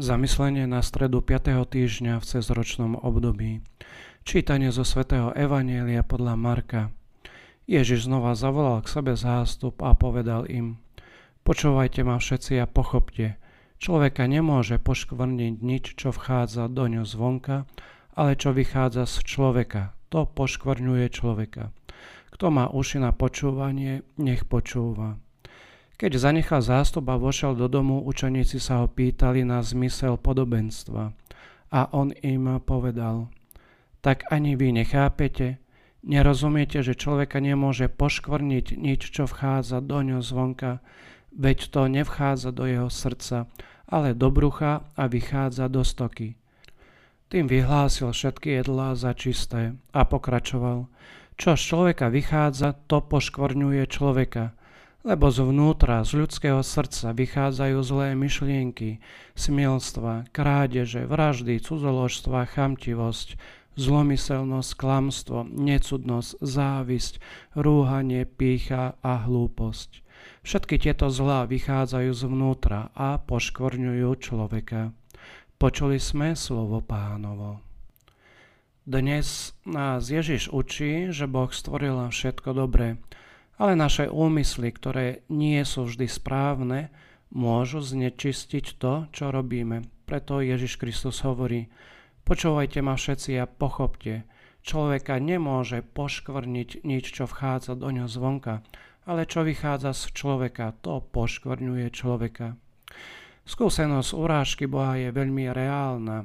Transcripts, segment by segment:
Zamyslenie na stredu 5. týždňa v cezročnom období. Čítanie zo svätého Evanielia podľa Marka. Ježiš znova zavolal k sebe zástup a povedal im Počúvajte ma všetci a pochopte. Človeka nemôže poškvrniť nič, čo vchádza do ňo zvonka, ale čo vychádza z človeka. To poškvrňuje človeka. Kto má uši na počúvanie, nech počúva. Keď zanechal zástup a vošiel do domu, učeníci sa ho pýtali na zmysel podobenstva. A on im povedal, tak ani vy nechápete, nerozumiete, že človeka nemôže poškvrniť nič, čo vchádza do ňo zvonka, veď to nevchádza do jeho srdca, ale do brucha a vychádza do stoky. Tým vyhlásil všetky jedlá za čisté a pokračoval. Čo z človeka vychádza, to poškvrňuje človeka – lebo zvnútra, z ľudského srdca vychádzajú zlé myšlienky, smielstva, krádeže, vraždy, cudzoložstva, chamtivosť, zlomyselnosť, klamstvo, necudnosť, závisť, rúhanie, pícha a hlúposť. Všetky tieto zlá vychádzajú zvnútra a poškvrňujú človeka. Počuli sme slovo pánovo. Dnes nás Ježiš učí, že Boh stvoril všetko dobré, ale naše úmysly, ktoré nie sú vždy správne, môžu znečistiť to, čo robíme. Preto Ježiš Kristus hovorí, počúvajte ma všetci a pochopte, človeka nemôže poškvrniť nič, čo vchádza do ňo zvonka, ale čo vychádza z človeka, to poškvrňuje človeka. Skúsenosť urážky Boha je veľmi reálna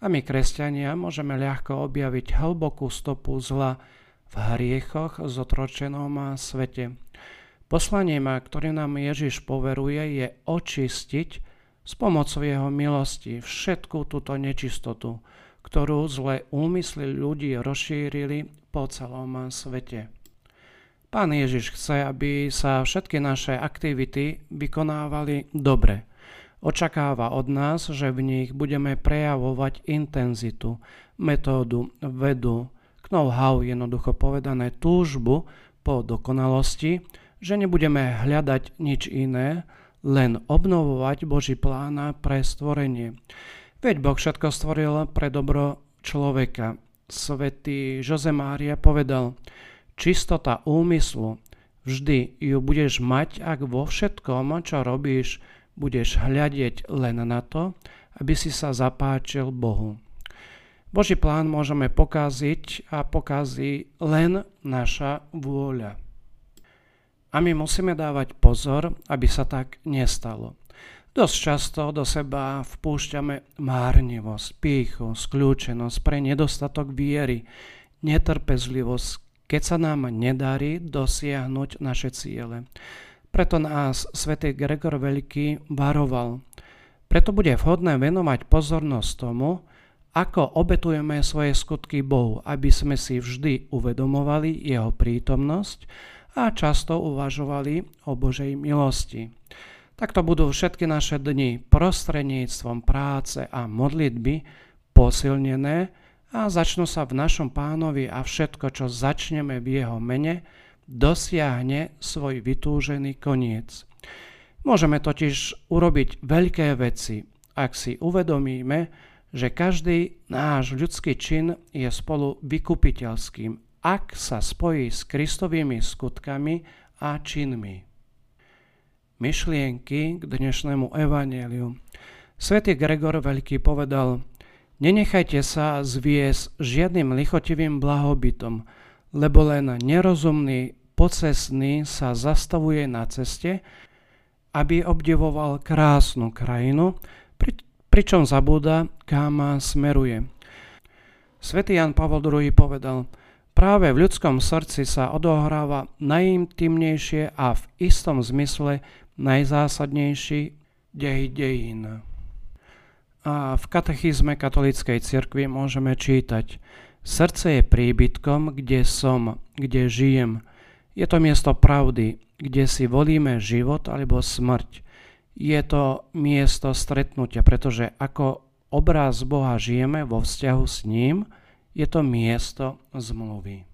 a my, kresťania, môžeme ľahko objaviť hlbokú stopu zla, v hriechoch zotročenom svete. Poslaním, ktoré nám Ježiš poveruje, je očistiť s pomocou jeho milosti všetku túto nečistotu, ktorú zlé úmysly ľudí rozšírili po celom svete. Pán Ježiš chce, aby sa všetky naše aktivity vykonávali dobre. Očakáva od nás, že v nich budeme prejavovať intenzitu, metódu, vedu, know-how, jednoducho povedané, túžbu po dokonalosti, že nebudeme hľadať nič iné, len obnovovať Boží plána pre stvorenie. Veď Boh všetko stvoril pre dobro človeka. Svetý Jose Mária povedal, čistota úmyslu, vždy ju budeš mať, ak vo všetkom, čo robíš, budeš hľadieť len na to, aby si sa zapáčil Bohu. Boží plán môžeme pokaziť a pokazí len naša vôľa. A my musíme dávať pozor, aby sa tak nestalo. Dosť často do seba vpúšťame márnivosť, píchu, skľúčenosť pre nedostatok viery, netrpezlivosť, keď sa nám nedarí dosiahnuť naše ciele. Preto nás svätý Gregor Veľký varoval. Preto bude vhodné venovať pozornosť tomu, ako obetujeme svoje skutky Bohu, aby sme si vždy uvedomovali Jeho prítomnosť a často uvažovali o Božej milosti. Takto budú všetky naše dni prostredníctvom práce a modlitby posilnené a začnú sa v našom pánovi a všetko, čo začneme v jeho mene, dosiahne svoj vytúžený koniec. Môžeme totiž urobiť veľké veci, ak si uvedomíme, že každý náš ľudský čin je spolu vykupiteľským, ak sa spojí s Kristovými skutkami a činmi. Myšlienky k dnešnému evaneliu. Svetý Gregor Veľký povedal, nenechajte sa zviesť žiadnym lichotivým blahobytom, lebo len nerozumný pocesný sa zastavuje na ceste, aby obdivoval krásnu krajinu, pričom zabúda, kam smeruje. Svetý Jan Pavel II povedal, práve v ľudskom srdci sa odohráva najintimnejšie a v istom zmysle najzásadnejší dej dejín. A v katechizme katolíckej cirkvi môžeme čítať Srdce je príbytkom, kde som, kde žijem. Je to miesto pravdy, kde si volíme život alebo smrť je to miesto stretnutia, pretože ako obraz Boha žijeme vo vzťahu s ním, je to miesto zmluvy.